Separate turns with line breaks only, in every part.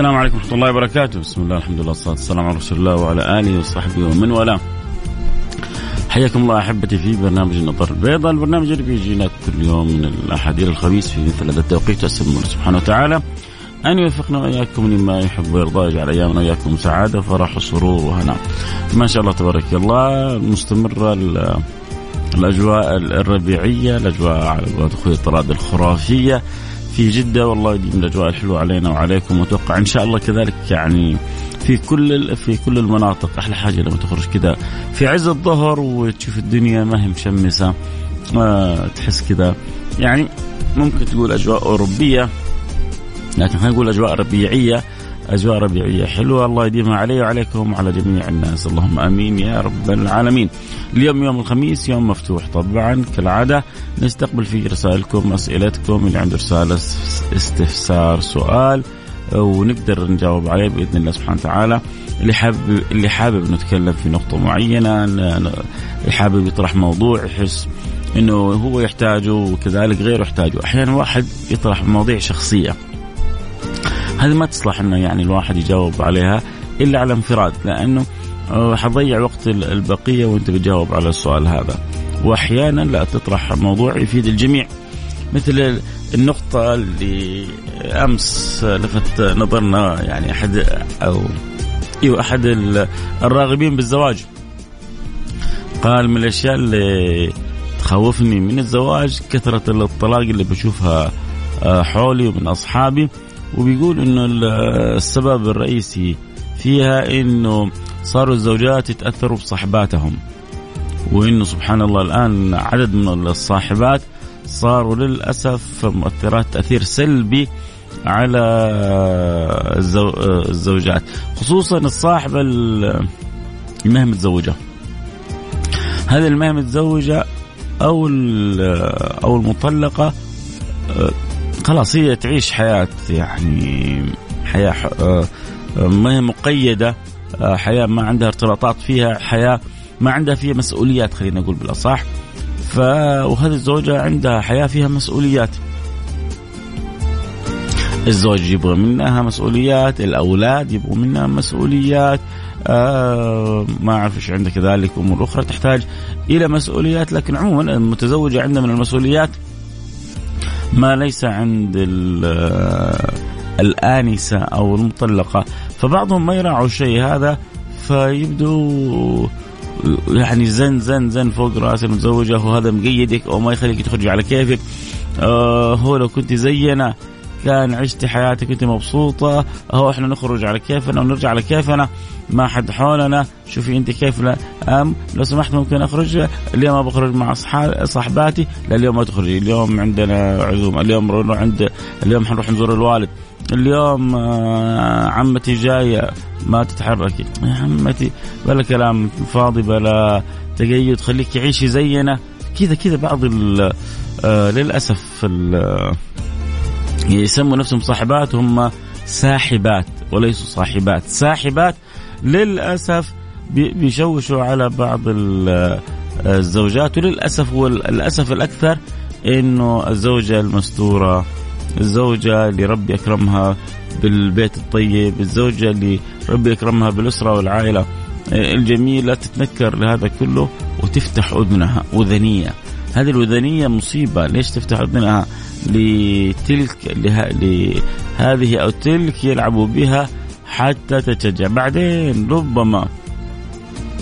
السلام عليكم ورحمة الله وبركاته. بسم الله الحمد لله والصلاة والسلام على رسول الله وعلى آله وصحبه ومن والاه. حياكم الله أحبتي في برنامج النظر البيضاء. البرنامج اللي بيجينا كل يوم من الأحد إلى الخميس في مثل هذا التوقيت. أسأل الله سبحانه وتعالى أن يوفقنا وإياكم لما يحب ويرضى يجعل أيامنا وإياكم سعادة وفرح وسرور وهناء ما شاء الله تبارك الله. مستمرة الأجواء الربيعية الأجواء على قولة أخوي طراد الخرافية. في جدة والله يديم الأجواء الحلوة علينا وعليكم. وأتوقع إن شاء الله كذلك يعني في كل في كل المناطق أحلى حاجة لما تخرج كذا. في عز الظهر وتشوف الدنيا ما هي مشمسة آه تحس كذا. يعني ممكن تقول أجواء أوروبية لكن خلينا نقول أجواء ربيعية. أجواء ربيعية حلوة. الله يديمها علي وعليكم وعلى جميع الناس. اللهم آمين يا رب العالمين. اليوم يوم الخميس يوم مفتوح طبعا. كالعادة نستقبل فيه رسائلكم أسئلتكم اللي عنده رسالة استفسار سؤال ونقدر نجاوب عليه بإذن الله سبحانه وتعالى. اللي حابب اللي حابب نتكلم في نقطة معينة اللي حابب يطرح موضوع يحس إنه هو يحتاجه وكذلك غيره يحتاجه. أحيانا واحد يطرح مواضيع شخصية. هذه ما تصلح إنه يعني الواحد يجاوب عليها إلا على انفراد لأنه آه، حتضيع وقت البقية وأنت بتجاوب على السؤال هذا. واحيانا لا تطرح موضوع يفيد الجميع. مثل النقطة اللي أمس لفت نظرنا يعني أحد أو أيوة أحد الراغبين بالزواج. قال من الأشياء اللي تخوفني من الزواج كثرة الطلاق اللي بشوفها آه، حولي ومن أصحابي وبيقول إنه السبب الرئيسي فيها إنه صاروا الزوجات يتأثروا بصاحباتهم. وإنه سبحان الله الآن عدد من الصاحبات صاروا للأسف مؤثرات تأثير سلبي على الزوجات. خصوصا الصاحبه هي متزوجه هذه هي متزوجه أو أو المطلقة خلاص هي تعيش حياة يعني حياة آه، ما هي مقيدة آه، حياة ما عندها ارتباطات فيها حياة ما عندها فيها مسؤوليات خلينا نقول بالأصح. ف وهذه الزوجة عندها حياة فيها مسؤوليات. الزوج يبغى منها مسؤوليات الأولاد يبغوا منها مسؤوليات آه ما أعرف إيش عندها كذلك أمور أخرى تحتاج إلى مسؤوليات لكن عموما المتزوجة عندها من المسؤوليات ما ليس عند الآنسة أو المطلقة. فبعضهم ما يراعوا الشيء هذا فيبدو يعني زن زن زن فوق راس المتزوجة وهذا مقيدك أو ما يخليك تخرجي على كيفك. آه هو لو كنت زينا كان عشتي حياتك كنت مبسوطة. أهو إحنا نخرج على كيفنا ونرجع على كيفنا. ما حد حولنا. شوفي أنت كيف لا أم؟ لو سمحت ممكن أخرج. اليوم ما بخرج مع صاحباتي. لا اليوم ما تخرجي. اليوم عندنا عزومة اليوم نروح عند اليوم حنروح نزور الوالد. اليوم آه، عمتي جاية. ما تتحركي يا عمتي بلا كلام فاضي بلا تقيد. خليك عيشي زينا كذا كذا بعض آه للأسف يسموا نفسهم صاحبات هم ساحبات وليسوا صاحبات. ساحبات للأسف بيشوشوا على بعض الزوجات وللأسف والأسف الأكثر إنه الزوجة المستورة الزوجة اللي ربي أكرمها بالبيت الطيب الزوجة اللي ربي أكرمها بالأسرة والعائلة. الجميلة تتنكر لهذا كله وتفتح أذنها أذنية هذه الوذنية مصيبة. ليش تفتح أذنها لتلك لهذه أو تلك يلعبوا بها حتى تتشجع بعدين ربما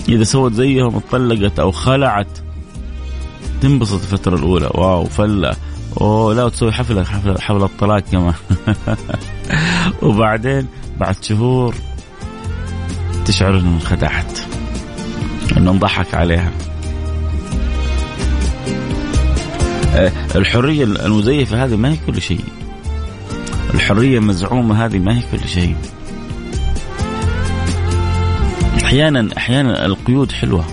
إذا سوت زيهم اتطلقت أو خلعت تنبسط الفترة الأولى. واو فلة. أوه لا وتسوي حفلة حفلة حفلة طلاق كمان. وبعدين بعد شهور تشعر انه انخدعت إنه انضحك عليها. آه، الحرية المزيفة هذه ما هي كل شيء. الحرية المزعومة هذه ما هي كل شيء. أحيانا أحيانا القيود حلوة.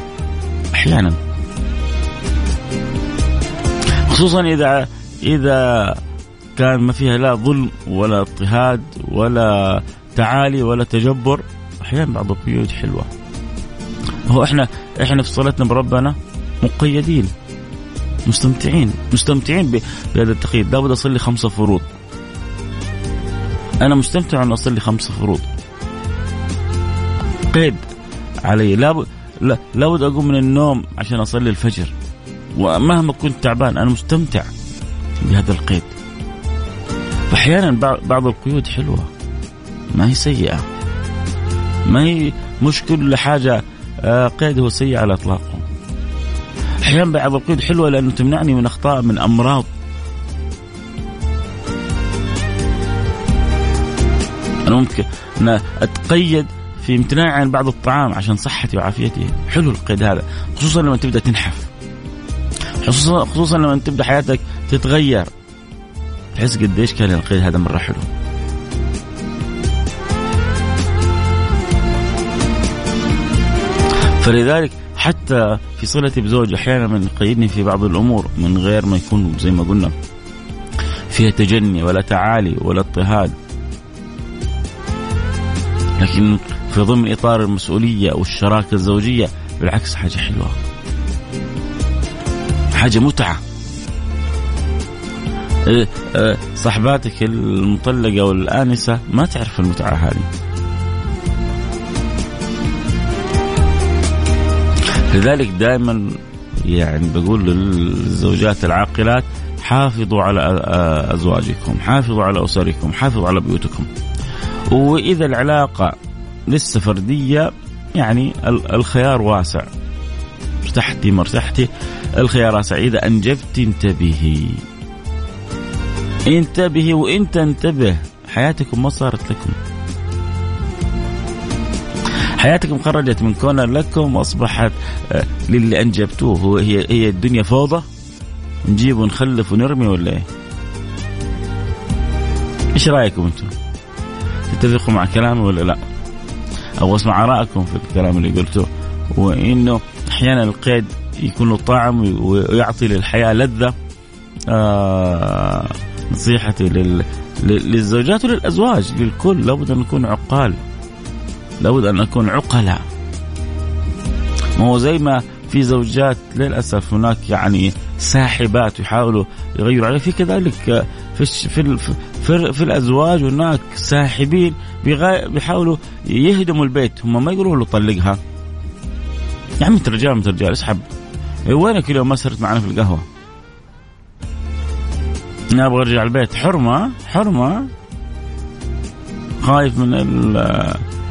أحيانا. خصوصا اذا إذا كان ما فيها لا ظلم ولا اضطهاد ولا تعالي ولا تجبر أحيانا بعض القيود حلوة. هو إحنا إحنا في صلاتنا بربنا مقيدين. مستمتعين مستمتعين بهذا التقييد. لابد أصلي خمسه فروض. أنا مستمتع أن أصلي خمسه فروض. قيد علي. لابد لابد أقوم من النوم عشان أصلي الفجر. ومهما كنت تعبان أنا مستمتع بهذا القيد. أحيانا بعض القيود حلوة. ما هي سيئة. ما هي مش كل حاجة آه، قيد هو سيء على إطلاقه. أحيانا بعض القيود حلوة لأنه تمنعني من أخطاء من أمراض. أنا ممكن أنا أتقيد في امتناع عن بعض الطعام عشان صحتي وعافيتي. حلو القيد هذا خصوصا لما تبدأ تنحف. خصوصا خصوصا لما تبدأ حياتك تتغير. تحس قديش كان القيد هذا مرة حلو. فلذلك حتى في صلتي بزوج أحيانا من يقيدني في بعض الأمور من غير ما يكون زي ما قلنا. فيها تجني ولا تعالي ولا اضطهاد. لكن في ضمن إطار المسؤولية والشراكة الزوجية بالعكس حاجة حلوة. حاجة متعة. إيه، إيه، صحباتك المطلقة والآنسة ما تعرف المتعة هذه. لذلك دائما يعني بقول للزوجات العاقلات حافظوا على أزواجكم، حافظوا على أسركم، حافظوا على بيوتكم. وإذا العلاقة لسه فردية يعني الخيار واسع. ارتحتي ما ارتحتي الخيار واسع. إذا انجبتي انتبهي. انتبهي وانت انتبه حياتكم ما صارت لكم. حياتكم خرجت من كونها لكم وأصبحت آه، للي أنجبتوه هي هي الدنيا فوضى نجيب ونخلف ونرمي ولا إيه؟ إيش رأيكم أنتم؟ تتفقوا مع كلامي ولا لا؟ أو أسمع آرائكم في الكلام اللي قلته وإنه أحيانا القيد يكون له طعم ويعطي للحياة لذة آه نصيحتي لل... للزوجات وللأزواج للكل لابد أن نكون عقال لابد أن نكون عقلاء. ما هو زي ما في زوجات للأسف هناك يعني ساحبات يحاولوا يغيروا عليه في كذلك في في في, في الأزواج هناك ساحبين بيحاولوا يهدموا البيت. هم ما يقولوا له طلقها. يا عمي رجال مثل رجال اسحب. إيه، وينك اليوم ما صرت معنا في القهوة؟ أنا أبغى أرجع البيت. حرمة حرمة. خايف من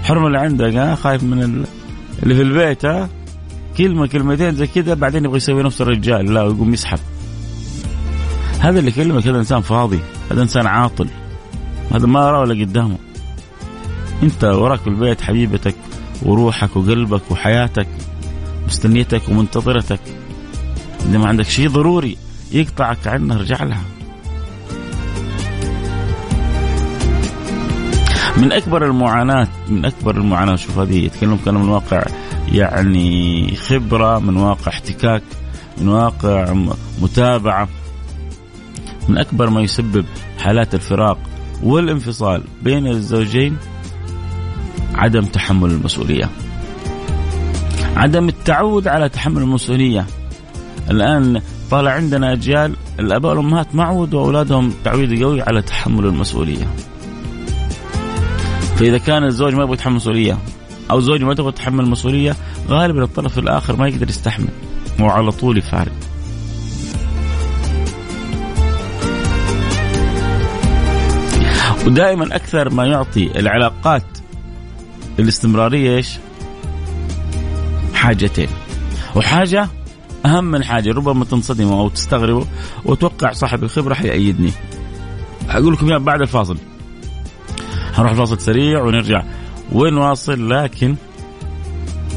الحرمه اللي عندك ها؟ خايف من اللي في البيت ها؟ كلمة كلمتين زي كذا بعدين يبغى يسوي نفس الرجال لا ويقوم يسحب. هذا اللي يكلمك هذا إنسان فاضي هذا إنسان عاطل هذا ما يرى ولا قدامه. أنت وراك في البيت حبيبتك وروحك وقلبك وحياتك مستنيتك ومنتظرتك. إذا ما عندك شيء ضروري يقطعك عنها ارجع لها. من أكبر المعاناه من أكبر المعاناة شوف هذه يتكلم كلام من واقع يعني خبرة من واقع احتكاك من واقع متابعة من أكبر ما يسبب حالات الفراق والانفصال بين الزوجين عدم تحمل المسؤولية. عدم التعود على تحمل المسؤولية. الآن طالع عندنا أجيال الاباء والأمهات ما عودوا أولادهم تعويد قوي على تحمل المسؤولية. فاذا كان الزوج ما يبغى يتحمل مسؤولية أو الزوج ما تبغى تتحمل المسؤوليه غالبا الطرف الآخر ما يقدر يستحمل. هو على طول يفارق. ودائما أكثر ما يعطي العلاقات الاستمرارية إيش؟ حاجتين. وحاجة أهم من حاجة ربما تنصدموا أو تستغربوا وأتوقع صاحب الخبرة حيأيدني. أقول لكم بعد الفاصل. هنروح الفاصل سريع ونرجع ونواصل لكن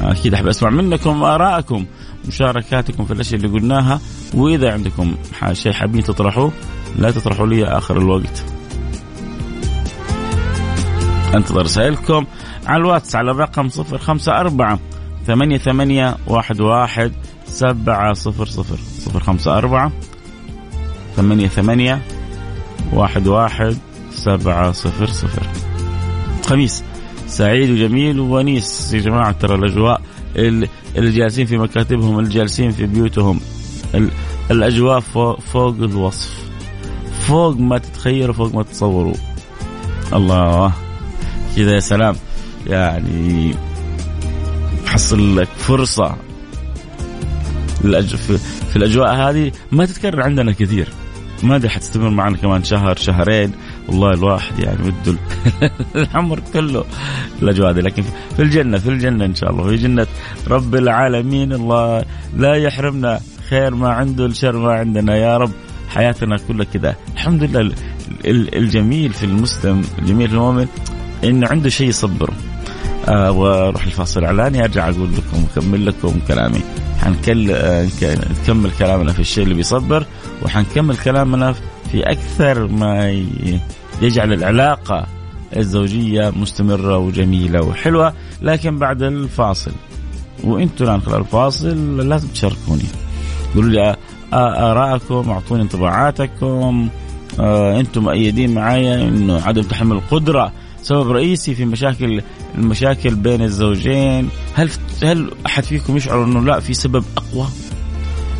أكيد أحب أسمع منكم آرائكم مشاركاتكم في الأشياء اللي قلناها وإذا عندكم شيء حابين تطرحوه لا تطرحوا لي آخر الوقت. أنتظر رسائلكم على الواتس على الرقم 054 ثمانية ثمانية واحد واحد سبعة صفر صفر صفر خمسة أربعة ثمانية ثمانية واحد واحد سبعة صفر صفر. خميس. سعيد وجميل وونيس يا جماعة ترى الأجواء اللي جالسين في مكاتبهم اللي جالسين في بيوتهم الأجواء فوق, الوصف. فوق ما تتخيلوا فوق ما تتصوروا. الله. كذا يا سلام. يعني حصل لك فرصة. في الأجواء هذه ما تتكرر عندنا كثير. ما أدري حتستمر معنا كمان شهر شهرين. والله الواحد يعني بده العمر كله الأجواء هذه لكن في الجنة في الجنة إن شاء الله في جنة رب العالمين. الله لا يحرمنا خير ما عنده الشر ما عندنا. يا رب حياتنا كلها كذا الحمد لله الجميل في المسلم الجميل في المؤمن انه عنده شيء يصبره. آه وأروح الفاصل الإعلاني أرجع أقول لكم أكمل لكم كلامي. حنكل آه نكمل كلامنا في الشيء اللي بيصبر وحنكمل كلامنا في أكثر ما يجعل العلاقة الزوجية مستمرة وجميلة وحلوة. لكن بعد الفاصل وأنتم الآن خلال الفاصل لازم تشاركوني. قولوا لي آرائكم أعطوني انطباعاتكم إنتم مؤيدين معايا إنه عدم تحمل القدرة سبب رئيسي في مشاكل المشاكل بين الزوجين. هل هل أحد فيكم يشعر إنه لا في سبب أقوى؟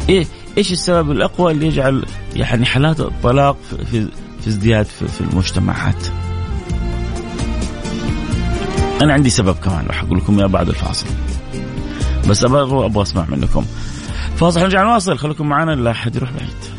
إيه إيش السبب الأقوى اللي يجعل يعني حالات الطلاق في في ازدياد في, في المجتمعات؟ أنا عندي سبب كمان راح أقول لكم إياه بعد الفاصل. بس أبغى أبغى أسمع منكم. فاصل نرجع نواصل. خليكم معنا لا أحد يروح بعيد.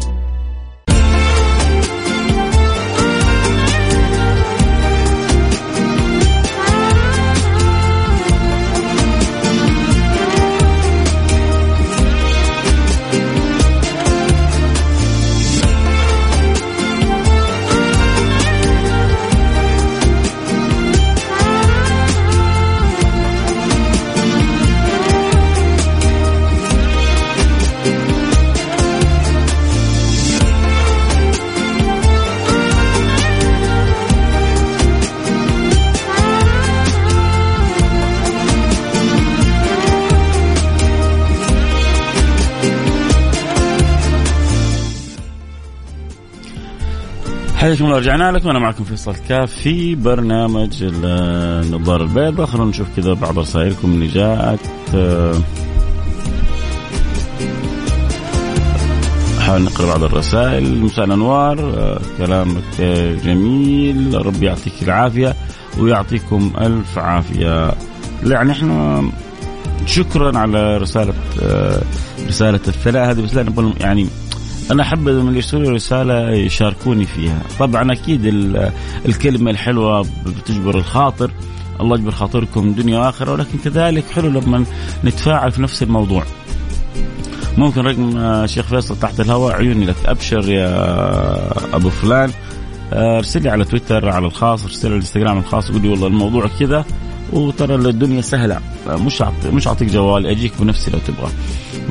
حياكم الله رجعنا لكم. أنا معكم فيصل كاف في برنامج النظاره البيضاء. خلونا نشوف كذا بعض رسائلكم اللي جاءت. حاول نقرأ بعض الرسائل. مساء الأنوار. كلامك جميل. ربي يعطيك العافية ويعطيكم ألف عافية. يعني إحنا شكرا على رسالة رسالة الثناء هذه بس لا يعني أنا أحب من يرسلوا رسالة يشاركوني فيها. طبعا أكيد الكلمة الحلوة بتجبر الخاطر. الله يجبر خاطركم دنيا وآخرة ولكن كذلك حلو لما نتفاعل في نفس الموضوع. ممكن رقم شيخ فيصل تحت الهواء عيوني لك. أبشر يا أبو فلان. ارسل لي على تويتر على الخاص ارسل لي على الانستغرام الخاص قول لي والله الموضوع كذا. وترى الدنيا سهلة. مش مش اعطيك جوال أجيك بنفسي لو تبغى.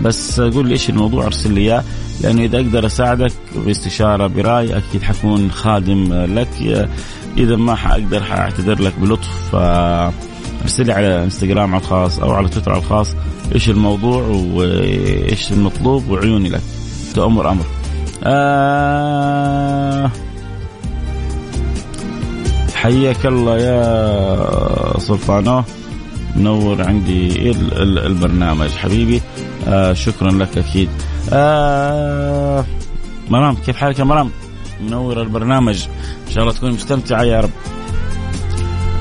بس قول لي إيش الموضوع أرسل لي إياه. لأنه إذا أقدر أساعدك باستشارة برأي أكيد حكون خادم لك. إذا ما حأقدر حأعتذر لك بلطف. ارسل لي على إنستغرام على الخاص أو على تويتر على الخاص إيش الموضوع وإيش المطلوب وعيوني لك. تأمر أمر. آه حياك الله يا سلطانة. منور عندي البرنامج حبيبي. آه شكرا لك أكيد. آه مرام كيف حالك يا مرام؟ منور البرنامج. إن شاء الله تكون مستمتعة يا رب.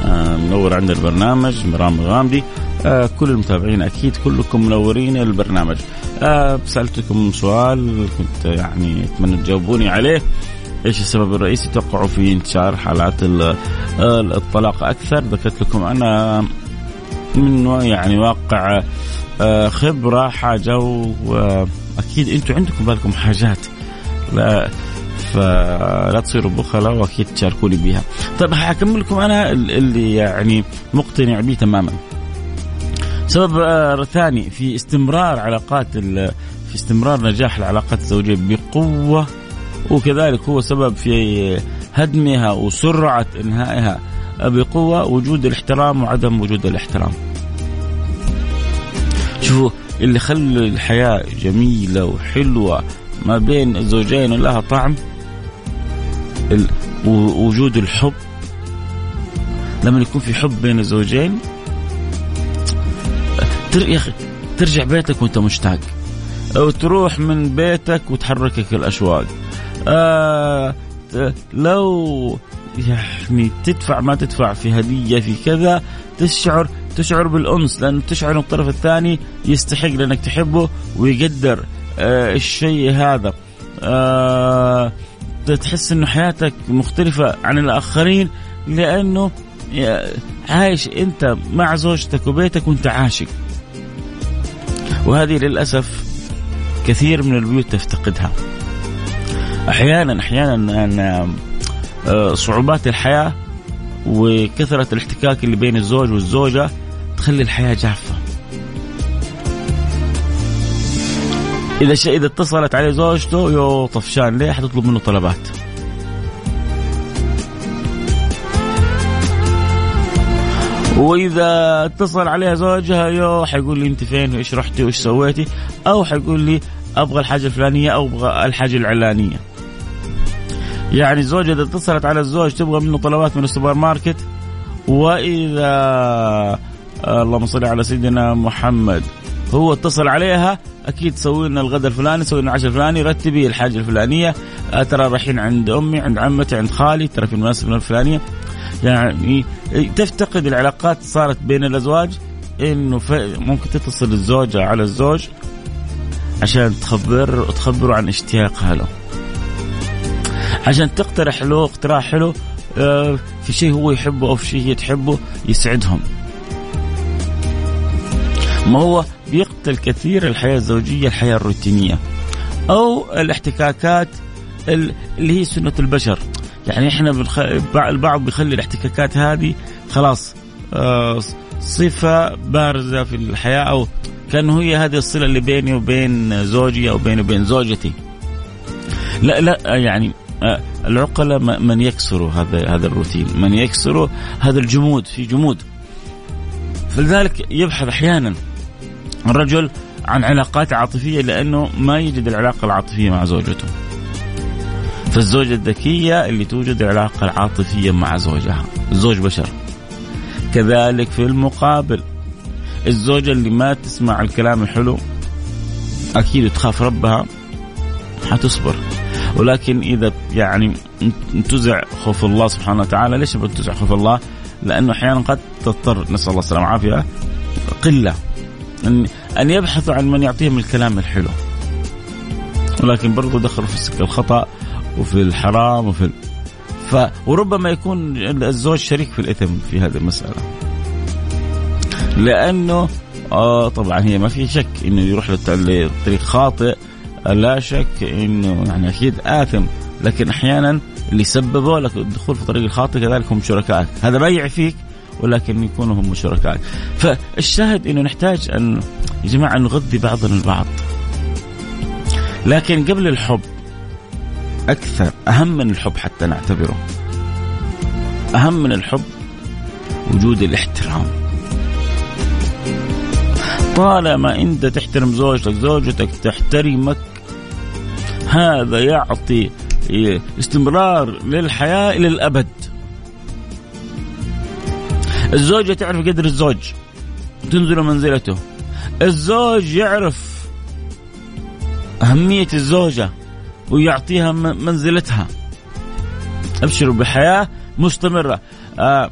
آه منور عندنا البرنامج مرام الغامدي آه كل المتابعين أكيد كلكم منورين البرنامج. آه سألتكم سؤال كنت يعني أتمنى تجاوبوني عليه. إيش السبب الرئيسي توقعوا في انتشار حالات الطلاق أكثر ذكرت لكم أنا من يعني واقع آه، خبرة حاجة وأكيد أنتم عندكم بالكم حاجات لا فلا تصيروا بخلاء وأكيد تشاركوني بها. طيب حكمل لكم أنا اللي يعني مقتنع به تماما. سبب آه، ثاني في استمرار علاقات في استمرار نجاح العلاقات الزوجية بقوة وكذلك هو سبب في هدمها وسرعة إنهائها بقوة وجود الاحترام وعدم وجود الاحترام. شوفوا اللي خلوا الحياة جميلة وحلوة ما بين الزوجين ولها طعم وجود الحب لما يكون في حب بين الزوجين يا أخي ترجع بيتك وأنت مشتاق أو تروح من بيتك وتحركك الأشواق آه لو يعني تدفع ما تدفع في هدية في كذا تشعر تشعر بالأنس لأن تشعر إن الطرف الثاني يستحق لأنك تحبه ويقدر آه الشيء هذا. آه تحس إنه حياتك مختلفة عن الآخرين لأنه عايش أنت مع زوجتك وبيتك وأنت عاشق. وهذه للأسف كثير من البيوت تفتقدها. أحيانا أحيانا آه، صعوبات الحياة وكثرة الإحتكاك اللي بين الزوج والزوجة تخلي الحياة جافة. إذا شيء إذا اتصلت عليه زوجته يو طفشان ليه؟ حتطلب منه طلبات. وإذا اتصل عليها زوجها يا حيقول لي أنت فين؟ وإيش رحتي؟ وإيش سويتي؟ أو حيقول لي أبغى الحاجة الفلانية أو أبغى الحاجة العلانية. يعني الزوجة إذا اتصلت على الزوج تبغى منه طلبات من السوبر ماركت وإذا اللهم صل على سيدنا محمد هو اتصل عليها أكيد سوي لنا الغداء الفلاني سوي لنا العشاء الفلاني رتبي الحاجة الفلانية آه، ترى رايحين عند أمي عند عمتي عند خالي ترى في المناسبة الفلانية. يعني تفتقد العلاقات صارت بين الأزواج إنه ممكن تتصل الزوجة على الزوج عشان تخبر تخبره عن اشتياقها له. عشان تقترح له اقتراح حلو آه، في شيء هو يحبه أو في شيء هي تحبه يسعدهم. ما هو بيقتل كثير الحياة الزوجية الحياة الروتينية. أو الاحتكاكات اللي هي سنة البشر. يعني إحنا بنخ... البعض بيخلي الاحتكاكات هذه خلاص آه صفة بارزة في الحياة أو كأنه هي هذه الصلة اللي بيني وبين زوجي أو بيني وبين زوجتي. لا لا يعني العقلاء من يكسروا هذا هذا الروتين من يكسروا هذا الجمود في جمود. فلذلك يبحث أحيانا الرجل عن علاقات عاطفية لأنه ما يجد العلاقة العاطفية مع زوجته. فالزوجة الذكية اللي توجد العلاقة العاطفية مع زوجها الزوج بشر. كذلك في المقابل الزوجة اللي ما تسمع الكلام الحلو أكيد تخاف ربها حتصبر. ولكن إذا يعني انتزع خوف الله سبحانه وتعالى ليش بتنتزع خوف الله؟ لأنه أحيانا قد تضطر نسأل الله السلامة والعافية قلة أن أن يبحثوا عن من يعطيهم الكلام الحلو. ولكن برضو دخلوا في السكة الخطأ وفي الحرام وفي ف وربما يكون الزوج شريك في الإثم في هذه المسألة. لأنه آه طبعا هي ما في شك إنه يروح لطريق خاطئ لا شك إنه يعني أكيد آثم لكن أحيانا اللي سببوا لك الدخول في الطريق الخاطئ كذلك هم شركائك. هذا ما يعفيك ولكن يكونوا هم شركائك. فالشاهد إنه نحتاج أن يا جماعة نغذي بعضنا البعض. لكن قبل الحب أكثر أهم من الحب حتى نعتبره. أهم من الحب وجود الاحترام. طالما أنت تحترم زوجتك زوجتك تحترمك هذا يعطي استمرار للحياة إلى الأبد. الزوجة تعرف قدر الزوج تنزل منزلته. الزوج يعرف أهمية الزوجة ويعطيها منزلتها. أبشروا بحياة مستمرة. آه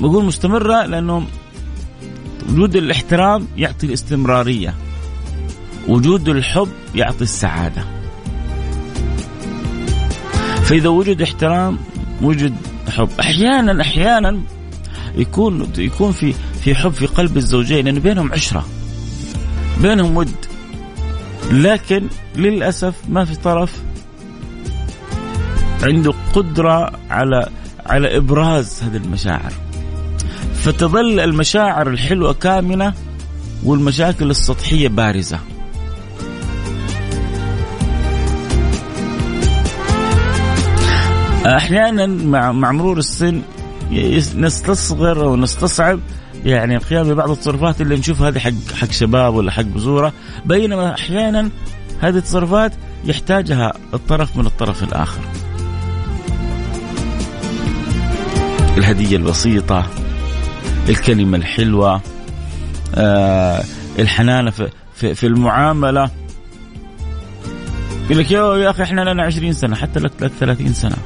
بقول مستمرة لأنه وجود الاحترام يعطي الاستمرارية. وجود الحب يعطي السعادة. فإذا وجد احترام وجد حب. أحيانا أحيانا يكون يكون في في حب في قلب الزوجين لأنه بينهم عشرة. بينهم ود. لكن للأسف ما في طرف عنده قدرة على على إبراز هذه المشاعر. فتظل المشاعر الحلوة كامنة والمشاكل السطحية بارزة أحيانا مع مع مرور السن نستصغر أو نستصعب يعني القيام ببعض التصرفات اللي نشوفها هذه حق حق شباب ولا حق بزورة بينما أحيانا هذه التصرفات يحتاجها الطرف من الطرف الآخر. الهدية البسيطة الكلمة الحلوة آه الحنانة في, في, في المعاملة. يقول لك يا أخي إحنا لنا 20 سنة حتى لك لك 30 سنة.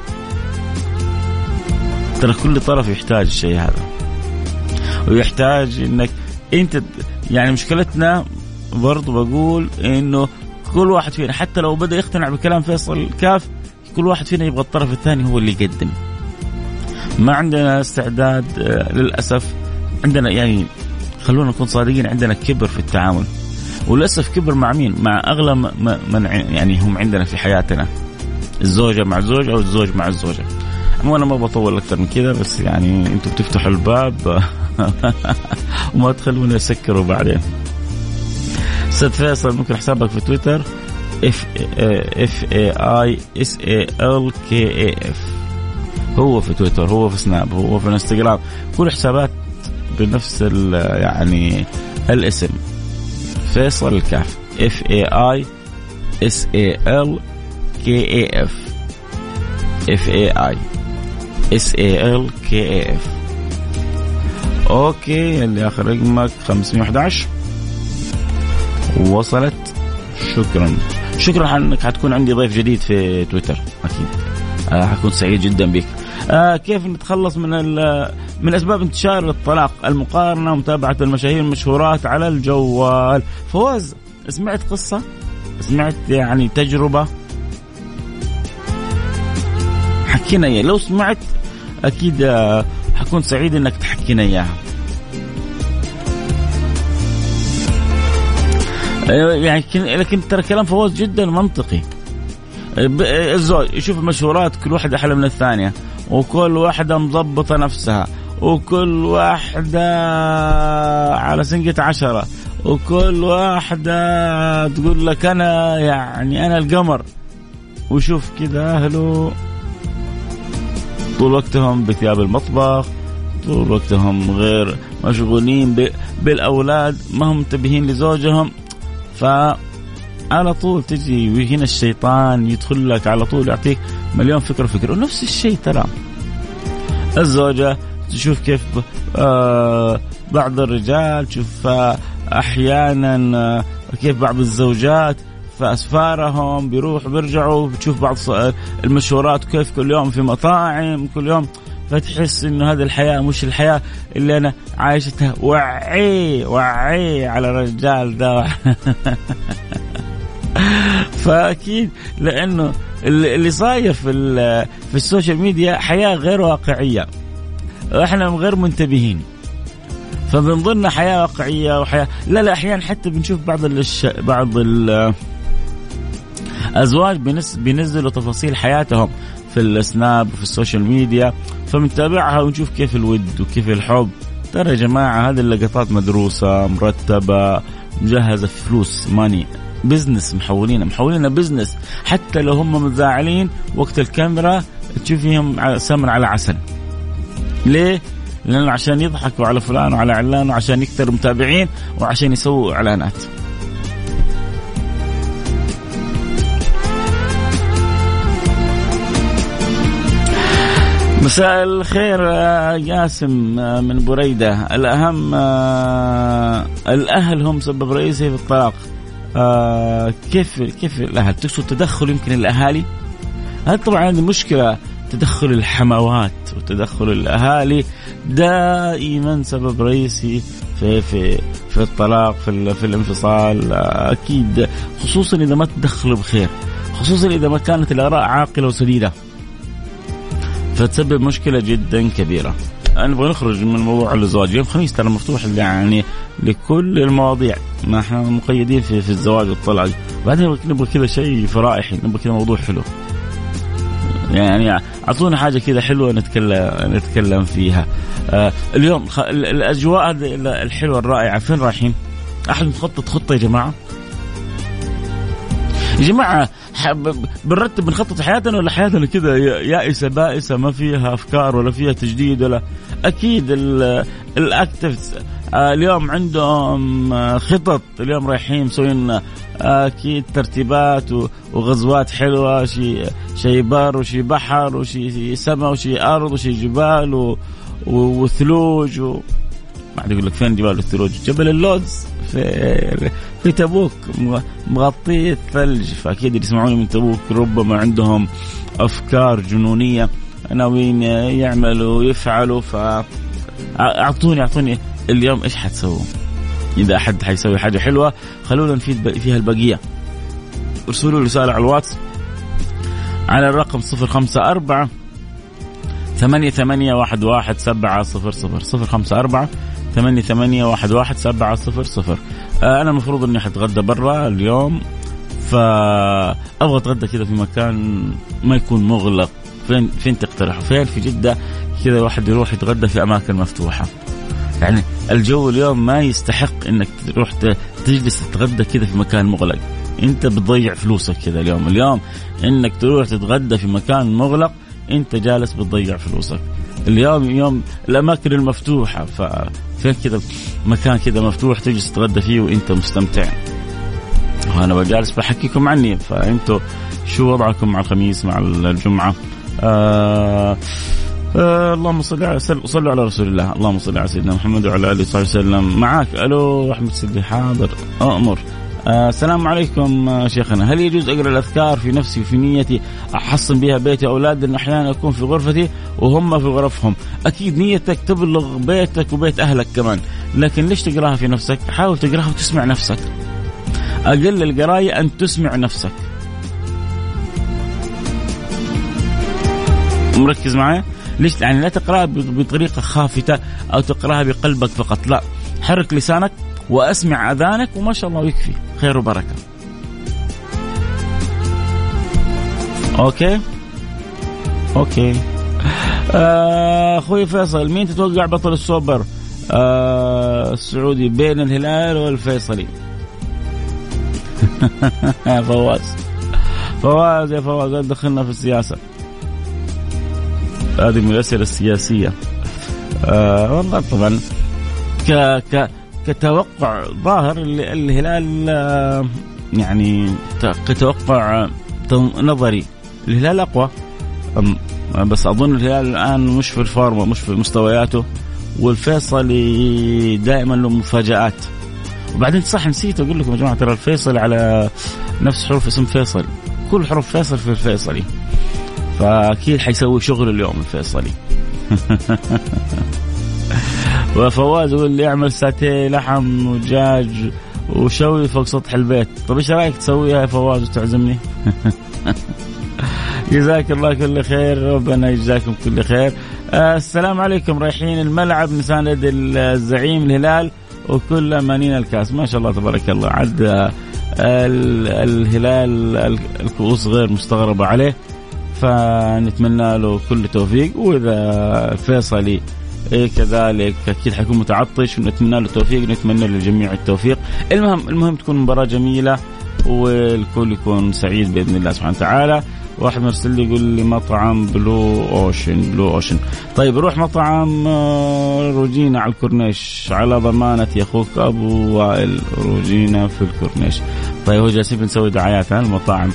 ترى كل طرف يحتاج الشيء هذا. ويحتاج إنك أنت يعني مشكلتنا برضو بقول إنه كل واحد فينا حتى لو بدأ يقتنع بكلام فيصل الكاف كل واحد فينا يبغى الطرف الثاني هو اللي يقدم. ما عندنا استعداد آه، للأسف عندنا يعني خلونا نكون صادقين عندنا كبر في التعامل. وللأسف كبر مع مين؟ مع أغلى من يعني هم عندنا في حياتنا. الزوجة مع الزوج أو الزوج مع الزوجة. وأنا ما بطول أكثر من كذا بس يعني أنتم بتفتحوا الباب. وما تخلونا يسكروا بعدين. أستاذ فيصل ممكن حسابك في تويتر؟ F F A I S A L K A F هو في تويتر هو في سناب هو في الانستغرام. كل حسابات بنفس يعني الاسم. فيصل الكاف F A I S A L K A F F A I S A L K A F okay اللي آخر رقمك 511 وصلت. شكرا. شكرا انك حتكون عندي ضيف جديد في تويتر أكيد. آه حكون سعيد جدا بك. آه كيف نتخلص من من أسباب انتشار الطلاق المقارنة ومتابعة المشاهير المشهورات على الجوال. فوز سمعت قصة؟ سمعت يعني تجربة؟ حكينا إياها. لو سمعت أكيد آه، حكون سعيد إنك تحكينا إياها. أيوة، يعني لكن ترى كلام فواز جدا منطقي. الزوج يشوف المشهورات كل واحدة أحلى من الثانية. وكل واحدة مضبطة نفسها وكل واحدة على سنقة عشرة وكل واحدة تقول لك أنا يعني أنا القمر. وشوف كذا أهله طول وقتهم بثياب المطبخ طول وقتهم غير مشغولين بالأولاد ما هم منتبهين لزوجهم. ف على طول تجي هنا الشيطان يدخل لك على طول يعطيك مليون فكرة وفكرة. ونفس الشيء ترى. الزوجة تشوف كيف آه بعض الرجال تشوف آه أحيانا آه كيف بعض الزوجات في اسفارهم بيروحوا بيرجعوا بتشوف بعض المشهورات كيف كل يوم في مطاعم كل يوم فتحس إنه هذه الحياة مش الحياة اللي أنا عايشتها. وعي وعي على الرجال ده. فأكيد لأنه اللي صاير في في ال social media حياة غير واقعية. وإحنا غير منتبهين. فبنظن حياة واقعية وحياه لا لا أحيانا حتى بنشوف بعض الش... بعض ال... أزواج بنس... بينزلوا تفاصيل حياتهم في السناب وفي ال social media. فبنتابعها ونشوف كيف الود وكيف الحب. ترى يا جماعة هذه اللقطات مدروسة مرتبة مجهزة فلوس money. business محولينها محولينها business حتى لو هم متزاعلين وقت الكاميرا تشوفيهم سمن على عسل. ليه؟ لأنه عشان يضحكوا على فلان وعلى علان وعشان يكثر متابعين وعشان يسووا إعلانات. مساء الخير جاسم آه، من بريدة. الأهم آه، الأهل هم سبب رئيسي في الطلاق. آه، كيف كيف الأهل تقصد تدخل يمكن الأهالي؟ هذا طبعا هذه مشكلة. تدخل الحموات وتدخل الأهالي دائما سبب رئيسي في في في الطلاق في في الانفصال. أكيد. خصوصا إذا ما تدخلوا بخير. خصوصا إذا ما كانت الآراء عاقلة وسديدة. فتسبب مشكلة جدا كبيرة. نبغى نخرج من موضوع الزواج. يوم الخميس ترى مفتوح يعني لكل المواضيع. ما إحنا مقيدين في في الزواج والطلاق بعدين نبغى كذا شيء فرائحي. نبغى كذا موضوع حلو. يعني أعطونا حاجة كذا حلوة نتكلم نتكلم فيها. آه اليوم الأجواء الحلوة الرائعة. فين رايحين؟ أحد مخطط خطة يا جماعة؟ يا جماعة بنرتب بنخطط حياتنا ولا حياتنا كذا يائسه بائسة ما فيها أفكار ولا فيها تجديد ولا أكيد الاكتفز آه، اليوم عندهم آه، خطط. اليوم رايحين مسوين آه، أكيد ترتيبات وغزوات حلوة شي شي بر وشي بحر وشي سماء وشي أرض وشي جبال وثلوج و... ما حد يقول لك فين جبال الثلوج؟ جبل اللوز في في تبوك مغطيه الثلج. فأكيد اللي يسمعوني من تبوك ربما عندهم أفكار جنونية ناويين يعملوا ويفعلوا ف اعطوني أعطوني اليوم إيش حتسووا؟ إذا أحد حيسوي حاجة حلوة خلونا نفيد فيها البقية. ارسلوا لي رسالة على الواتس على الرقم 054 ثمانية ثمانية واحد واحد سبعة صفر صفر صفر خمسة أربعة ثمانية ثمانية واحد واحد سبعة صفر صفر. آه أنا المفروض إني حتغدى برا اليوم فأبغى أتغدى كذا في مكان ما يكون مغلق. فين فين تقترحوا فين؟ في جدة. كذا الواحد يروح يتغدى في أماكن مفتوحة. يعني الجو اليوم ما يستحق إنك تروح تجلس تتغدى كذا في مكان مغلق. أنت بتضيع فلوسك كذا اليوم. اليوم إنك تروح تتغدى في مكان مغلق انت جالس بتضيع فلوسك. اليوم يوم الاماكن المفتوحة ففين كذا مكان كذا مفتوح تجلس تتغدى فيه وانت مستمتع. وأنا جالس بحكيكم عني فأنتوا شو وضعكم مع الخميس مع الجمعة؟ آه آه اللهم صل على صلوا على رسول الله. اللهم صل على سيدنا محمد وعلى آله وصحبه وسلم. معك ألو أحمد سيدي حاضر. أمر. آه السلام عليكم آه شيخنا. هل يجوز أقرأ الأذكار في نفسي وفي نيتي أحصن بها بيتي واولادي لأن أحيانا أكون في غرفتي وهم في غرفهم. أكيد نيتك تبلغ بيتك وبيت أهلك كمان. لكن ليش تقراها في نفسك؟ حاول تقراها وتسمع نفسك. أقل القراية أن تسمع نفسك. مركز معي ليش؟ يعني لا تقراها بطريقة خافتة أو تقراها بقلبك فقط. لا حرك لسانك وأسمع أذانك وما شاء الله يكفي. خير وبركة. okay؟ okay. آه، أخوي فيصل مين تتوقع بطل السوبر؟ آه السعودي بين الهلال والفيصلي. فواز. فواز يا فواز دخلنا في السياسة. هذه من الأسئلة السياسية. آه والله طبعا ك ك كتوقع ظاهر الهلال آه يعني كتوقع نظري. الهلال أقوى. بس أظن الهلال الآن مش في الفورمة مش في مستوياته. والفيصلي دائما له مفاجآت. وبعدين صح نسيت أقول لكم يا جماعة ترى الفيصلي على نفس حروف اسم فيصل كل حروف فيصل في الفيصلي. فأكيد حيسوي شغل اليوم الفيصلي. وفواز يقول لي اعمل ساتيه لحم ودجاج وشوي فوق سطح البيت. طيب إيش رأيك تسويها يا فواز وتعزمني؟ جزاك الله كل خير ربنا يجزاكم كل خير. آه السلام عليكم رايحين الملعب نساند الزعيم الهلال وكل امانينا الكاس. ما شاء الله تبارك الله. عد آه الهلال الكؤوس غير مستغربة عليه فنتمنى له كل توفيق وإذا فيصلي إيه كذلك أكيد حيكون متعطش ونتمنى له التوفيق نتمنى للجميع التوفيق. المهم المهم تكون مباراة جميلة والكل يكون سعيد بإذن الله سبحانه وتعالى. واحد مرسل لي يقول لي مطعم Blue Ocean Blue Ocean طيب روح مطعم آه، روجينا على الكورنيش. على ضمانة أخوك أبو وائل روجينا في الكورنيش. طيب هو جالسين بنسوي دعايات ها المطاعم.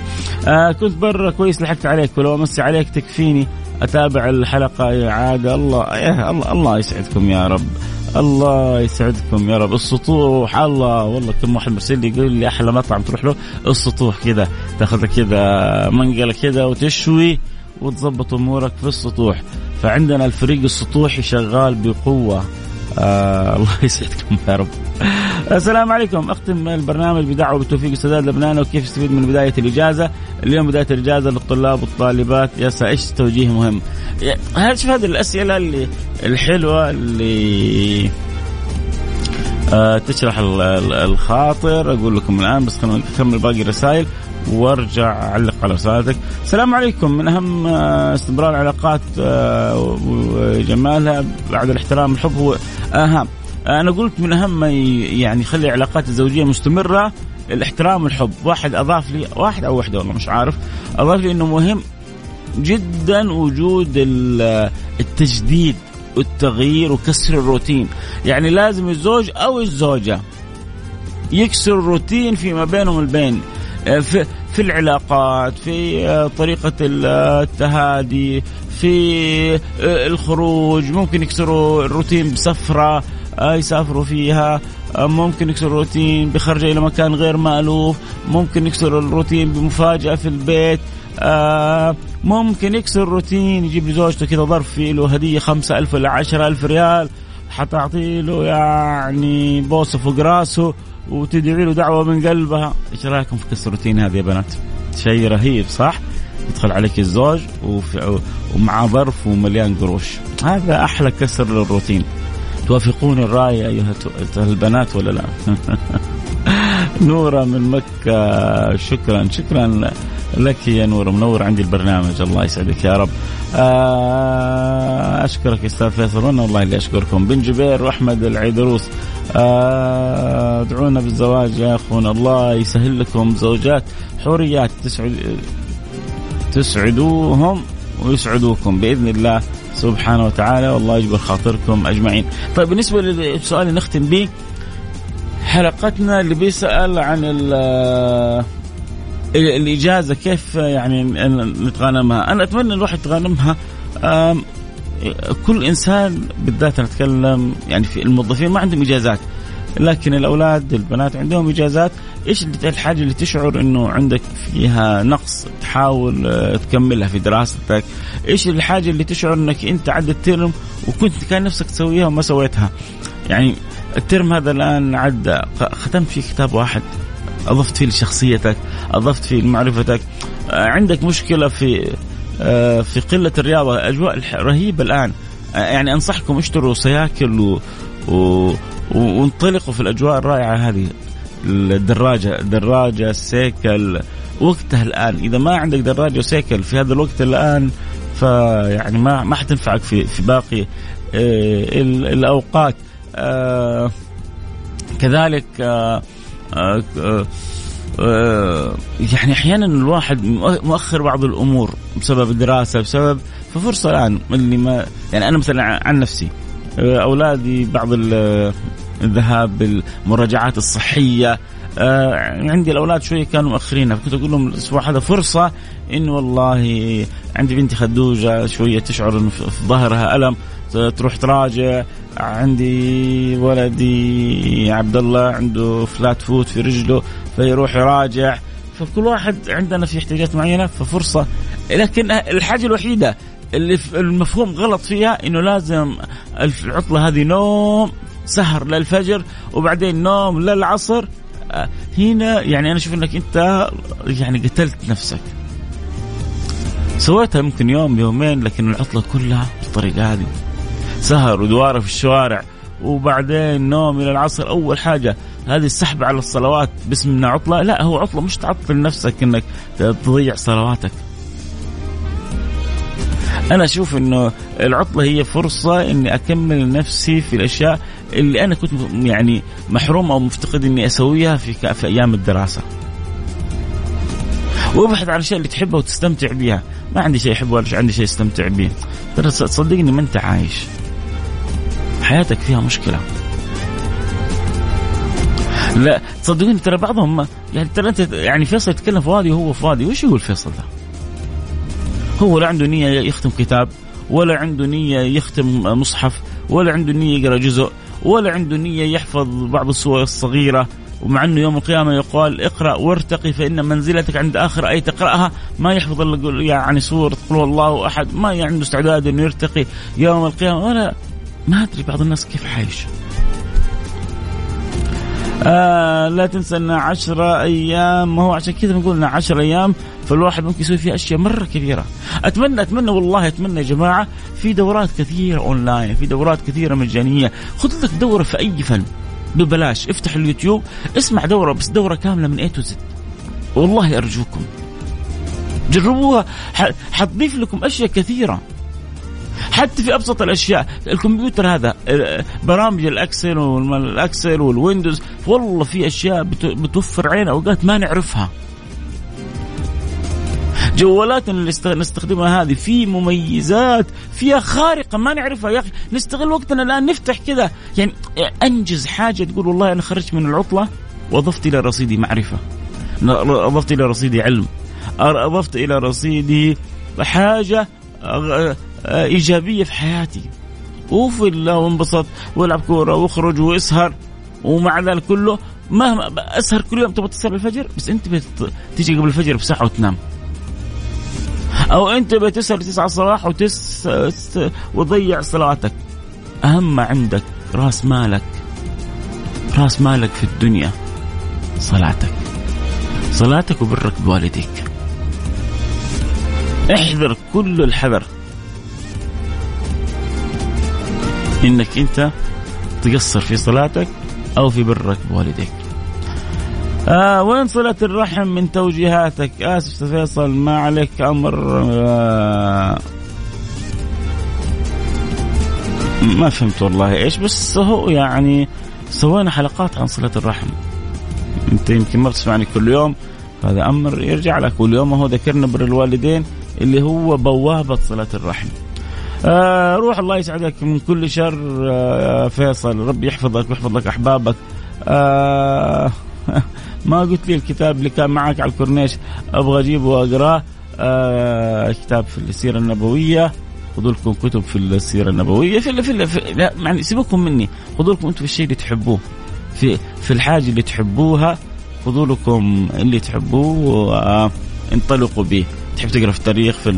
آه كنت برا كويس لحقت عليك ولو أمسي عليك تكفيني. أتابع الحلقة. اعاده الله يا الله الله يسعدكم يا رب. الله يسعدكم يا رب. السطوح الله والله كم واحد مرسل لي يقول لي أحلى مطعم تروح له السطوح كذا تاخذ كذا منقله كذا وتشوي وتظبط أمورك في السطوح. فعندنا الفريق السطوحي شغال بقوة. آه الله يسعدكم يا رب. السلام عليكم. أختم البرنامج بدعوة بالتوفيق السداد لبنان وكيف يستفيد من بداية الإجازة؟ اليوم بداية الإجازة للطلاب والطالبات. يا إيش توجيه مهم؟ هل شوف هذه الأسئلة اللي الحلوة اللي آه تشرح الخاطر. أقول لكم الآن بس خلينا نكمل باقي الرسائل. وارجع اعلق على رسالتك. السلام عليكم من اهم آه، استمرار العلاقات آه، وجمالها بعد الاحترام الحب هو اهم. أنا قلت من اهم ما يعني يخلي العلاقات الزوجية مستمرة الاحترام والحب، واحد اضاف لي واحد أو وحدة والله مش عارف، اضاف لي انه مهم جدا وجود التجديد والتغيير وكسر الروتين، يعني لازم الزوج أو الزوجة يكسر الروتين فيما بينهم البين آه، في في العلاقات في آه، طريقة التهادي في آه، الخروج ممكن يكسروا الروتين بسفرة يسافروا فيها ممكن يكسر الروتين بخرجة إلى مكان غير مألوف ممكن يكسر الروتين بمفاجأة في البيت ممكن يكسر الروتين يجيب لزوجته كذا ظرف فيه له هدية خمسة ألف ولا عشرة ألف ريال حتعطي له يعني بوسه فوق راسه وتدعي له دعوة من قلبها. إيش رأيكم في الروتين هذه يا بنات؟ شيء رهيب صح؟ يدخل عليك الزوج ومع ظرف ومليان قروش. هذا أحلى كسر للروتين. توافقون الرأي أيها البنات ولا لا؟ نورة من مكة شكرا شكرا لك يا نور منور عندي البرنامج الله يسعدك يا رب آه، أشكرك أستاذ فيصل وأنا والله اللي أشكركم بن جبير وأحمد العيدروس آه، ادعونا بالزواج يا أخونا الله يسهل لكم زوجات حوريات تسعد تسعدوهم ويسعدوكم بإذن الله سبحانه وتعالى والله يجبر خاطركم أجمعين. طيب بالنسبة للسؤال اللي نختم به حلقتنا اللي بيسأل عن الإجازة كيف يعني نتغانمها؟ أنا أتمنى الواحد يتغانمها كل إنسان بالذات نتكلم يعني في الموظفين ما عندهم إجازات لكن الأولاد البنات عندهم إجازات إيش الحاجة اللي تشعر إنه عندك فيها نقص تحاول آه، تكملها في دراستك؟ إيش الحاجة اللي تشعر إنك أنت عدى ال term وكنت كان نفسك تسويها وما سويتها؟ يعني ال term هذا الآن عدى ختمت فيه كتاب واحد. أضفت فيه لشخصيتك أضفت فيه لمعرفتك. آه، عندك مشكلة في آه، في قلة الرياضة أجواء رهيبة الآن. آه، يعني أنصحكم اشتروا سياكل و... و... وانطلقوا في الأجواء الرائعة هذه. الدراجة دراجة السيكل وقتها الآن إذا ما عندك دراجة وسيكل في هذا الوقت الآن فيعني ما ما حتنفعك في في باقي الأوقات. كذلك يعني أحيانا الواحد مؤخر بعض الأمور بسبب الدراسه بسبب ففرصة الآن اللي ما يعني أنا مثلا عن نفسي أولادي بعض الذهاب بالمراجعات الصحية عندي الأولاد شوية كانوا مؤخرينها فكنت أقول لهم الأسبوع هذا فرصة إنه والله عندي بنتي خدوجة شوية تشعر إنه في ظهرها ألم. تروح تراجع. عندي ولدي عبد الله عنده فلات فوت في رجله فيروح يراجع. فكل واحد عندنا في احتياجات معينة ففرصة. لكن الحاجة الوحيدة اللي المفهوم غلط فيها إنه لازم العطلة هذه نوم سهر للفجر وبعدين نوم للعصر. آه، هنا يعني أنا أشوف إنك أنت يعني قتلت نفسك. سويتها ممكن يوم يومين لكن العطلة كلها بالطريقة هذه. سهر ودواره في الشوارع وبعدين نوم إلى العصر. أول حاجة هذه السحب على الصلوات باسم انها عطلة. لا هو عطلة مش تعطل نفسك إنك تضيع صلواتك. أنا أشوف إنه العطلة هي فرصة إني أكمل نفسي في الأشياء اللي أنا كنت يعني محروم أو مفتقد إني أسويها في في أيام الدراسة. وأبحث عن الاشياء اللي تحبها وتستمتع بها ما عندي شيء أحبه ولا عندي شيء أستمتع به. ترى صدقني ما أنت عايش. حياتك فيها مشكلة. لا تصدقوني ترى بعضهم يعني ترى انت يعني فيصل يتكلم في وادي وهو في وادي وش يقول فيصل ده؟ هو لا عنده نية يختم كتاب ولا عنده نية يختم مصحف ولا عنده نية يقرأ جزء ولا عنده نية يحفظ بعض السور الصغيرة. ومع أنه يوم القيامة يقال اقرأ وارتقي فإن منزلتك عند آخر اي تقرأها ما يحفظ إلا يعني سورة قل الله أحد. ما عنده استعداد إنه يرتقي يوم القيامة. ولا ما أدري بعض الناس كيف عايشه آه لا تنسى إن عشرة أيام ما هو عشان كذا نقول إن عشرة أيام فالواحد ممكن يسوي فيها أشياء مرة كثيره اتمنى أتمنى والله أتمنى يا جماعة في دورات كثيرة أونلاين في دورات كثيرة مجانية. خذ لك دورة في أي فن ببلاش. افتح اليوتيوب اسمع دورة بس دورة كاملة من A to Z والله أرجوكم. جربوها حتضيف لكم أشياء كثيرة. حتى في أبسط الأشياء الكمبيوتر هذا برامج ال Excel وال Excel وال Windows والله في أشياء بتوفر علينا أوقات ما نعرفها. جوالاتنا اللي نستخدمها هذه في مميزات فيها خارقة ما نعرفها. يا أخي نستغل وقتنا الآن نفتح كذا. يعني أنجز حاجة تقول والله أنا خرجت من العطلة وأضفت إلى رصيدي معرفة. أضفت إلى رصيدي علم. أضفت إلى رصيدي حاجة إيجابية في حياتي. وفي الله وانبسط والعب كورة واخرج واسهر. ومع ذلك كله مهما أسهر كل يوم تبغى تسهر الفجر؟ بس أنت تيجي قبل الفجر بساعة وتنام. أو أنت بتسهر 9 الصباح وتس وتضيع صلاتك. أهم ما عندك راس مالك. راس مالك في الدنيا. صلاتك. صلاتك وبرك بوالديك. احذر كل الحذر. إنك أنت تقصر في صلاتك أو في برك بوالديك. آه وين صلة الرحم من توجيهاتك؟ آسف فيصل ما عليك أمر. آه ما فهمت والله إيش بس هو يعني سوينا حلقات عن صلة الرحم. أنت يمكن ما بتسمعني كل يوم هذا أمر يرجع لك. واليوم هو ذكرنا بر الوالدين اللي هو بوابة صلة الرحم. آه روح الله يسعدك من كل شر آه فيصل. ربي يحفظك ويحفظ لك أحبابك. آه ما قلت لي الكتاب اللي كان معك على الكورنيش أبغى أجيبه وأقرأه. آه كتاب في السيرة النبوية. خذوا لكم كتب في السيرة النبوية. في, في, في لا يعني سيبكم مني. خذوا لكم أنتم في الشيء اللي تحبوه. في في الحاجة اللي تحبوها خذوا لكم اللي تحبوه وانطلقوا به. تحب تقرأ في التاريخ في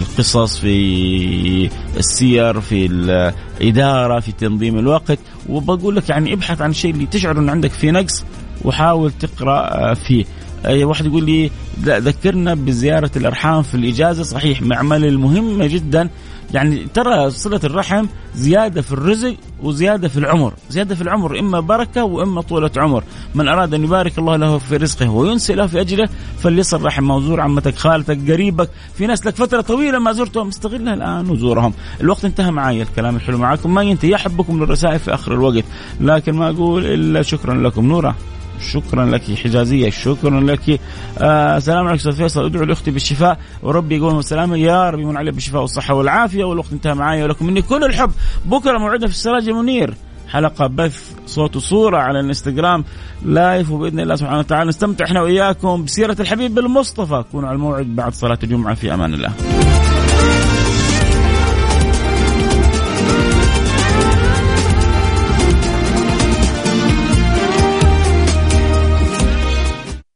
القصص في السير في الإدارة في تنظيم الوقت. وبقول لك يعني ابحث عن الشيء اللي تشعر أن عندك فيه نقص وحاول تقرأ فيه. أي واحد يقول لي ذكرنا بزيارة الأرحام في الإجازة صحيح معمل المهمة جدا يعني ترى صلة الرحم زيادة في الرزق وزيادة في العمر. زيادة في العمر إما بركة وإما طولة عمر. من أراد أن يبارك الله له في رزقه وينسي له في أجله فليصل رحم وزور عمتك خالتك قريبك في ناس لك فترة طويلة ما زرتهم استغلها الآن وزورهم الوقت انتهى معي الكلام الحلو معكم ما ينتهي يحبكم للرسائل في آخر الوقت. لكن ما أقول إلا شكرا لكم. نورا شكرا لك حجازية شكرا لك. آه سلام عليكم أستاذ فيصل. أدعو لأختي بالشفاء وربي يقوم بالسلامة. يا رب يمن عليها بالشفاء والصحة والعافية والوقت انتهى معي ولكم مني كل الحب. بكرة موعدنا في السراج المنير. حلقة بث صوت وصورة على الإنستغرام لايف وبإذن الله سبحانه وتعالى نستمتع إحنا وإياكم بسيرة الحبيب المصطفى كونوا على الموعد بعد صلاة الجمعة في أمان الله.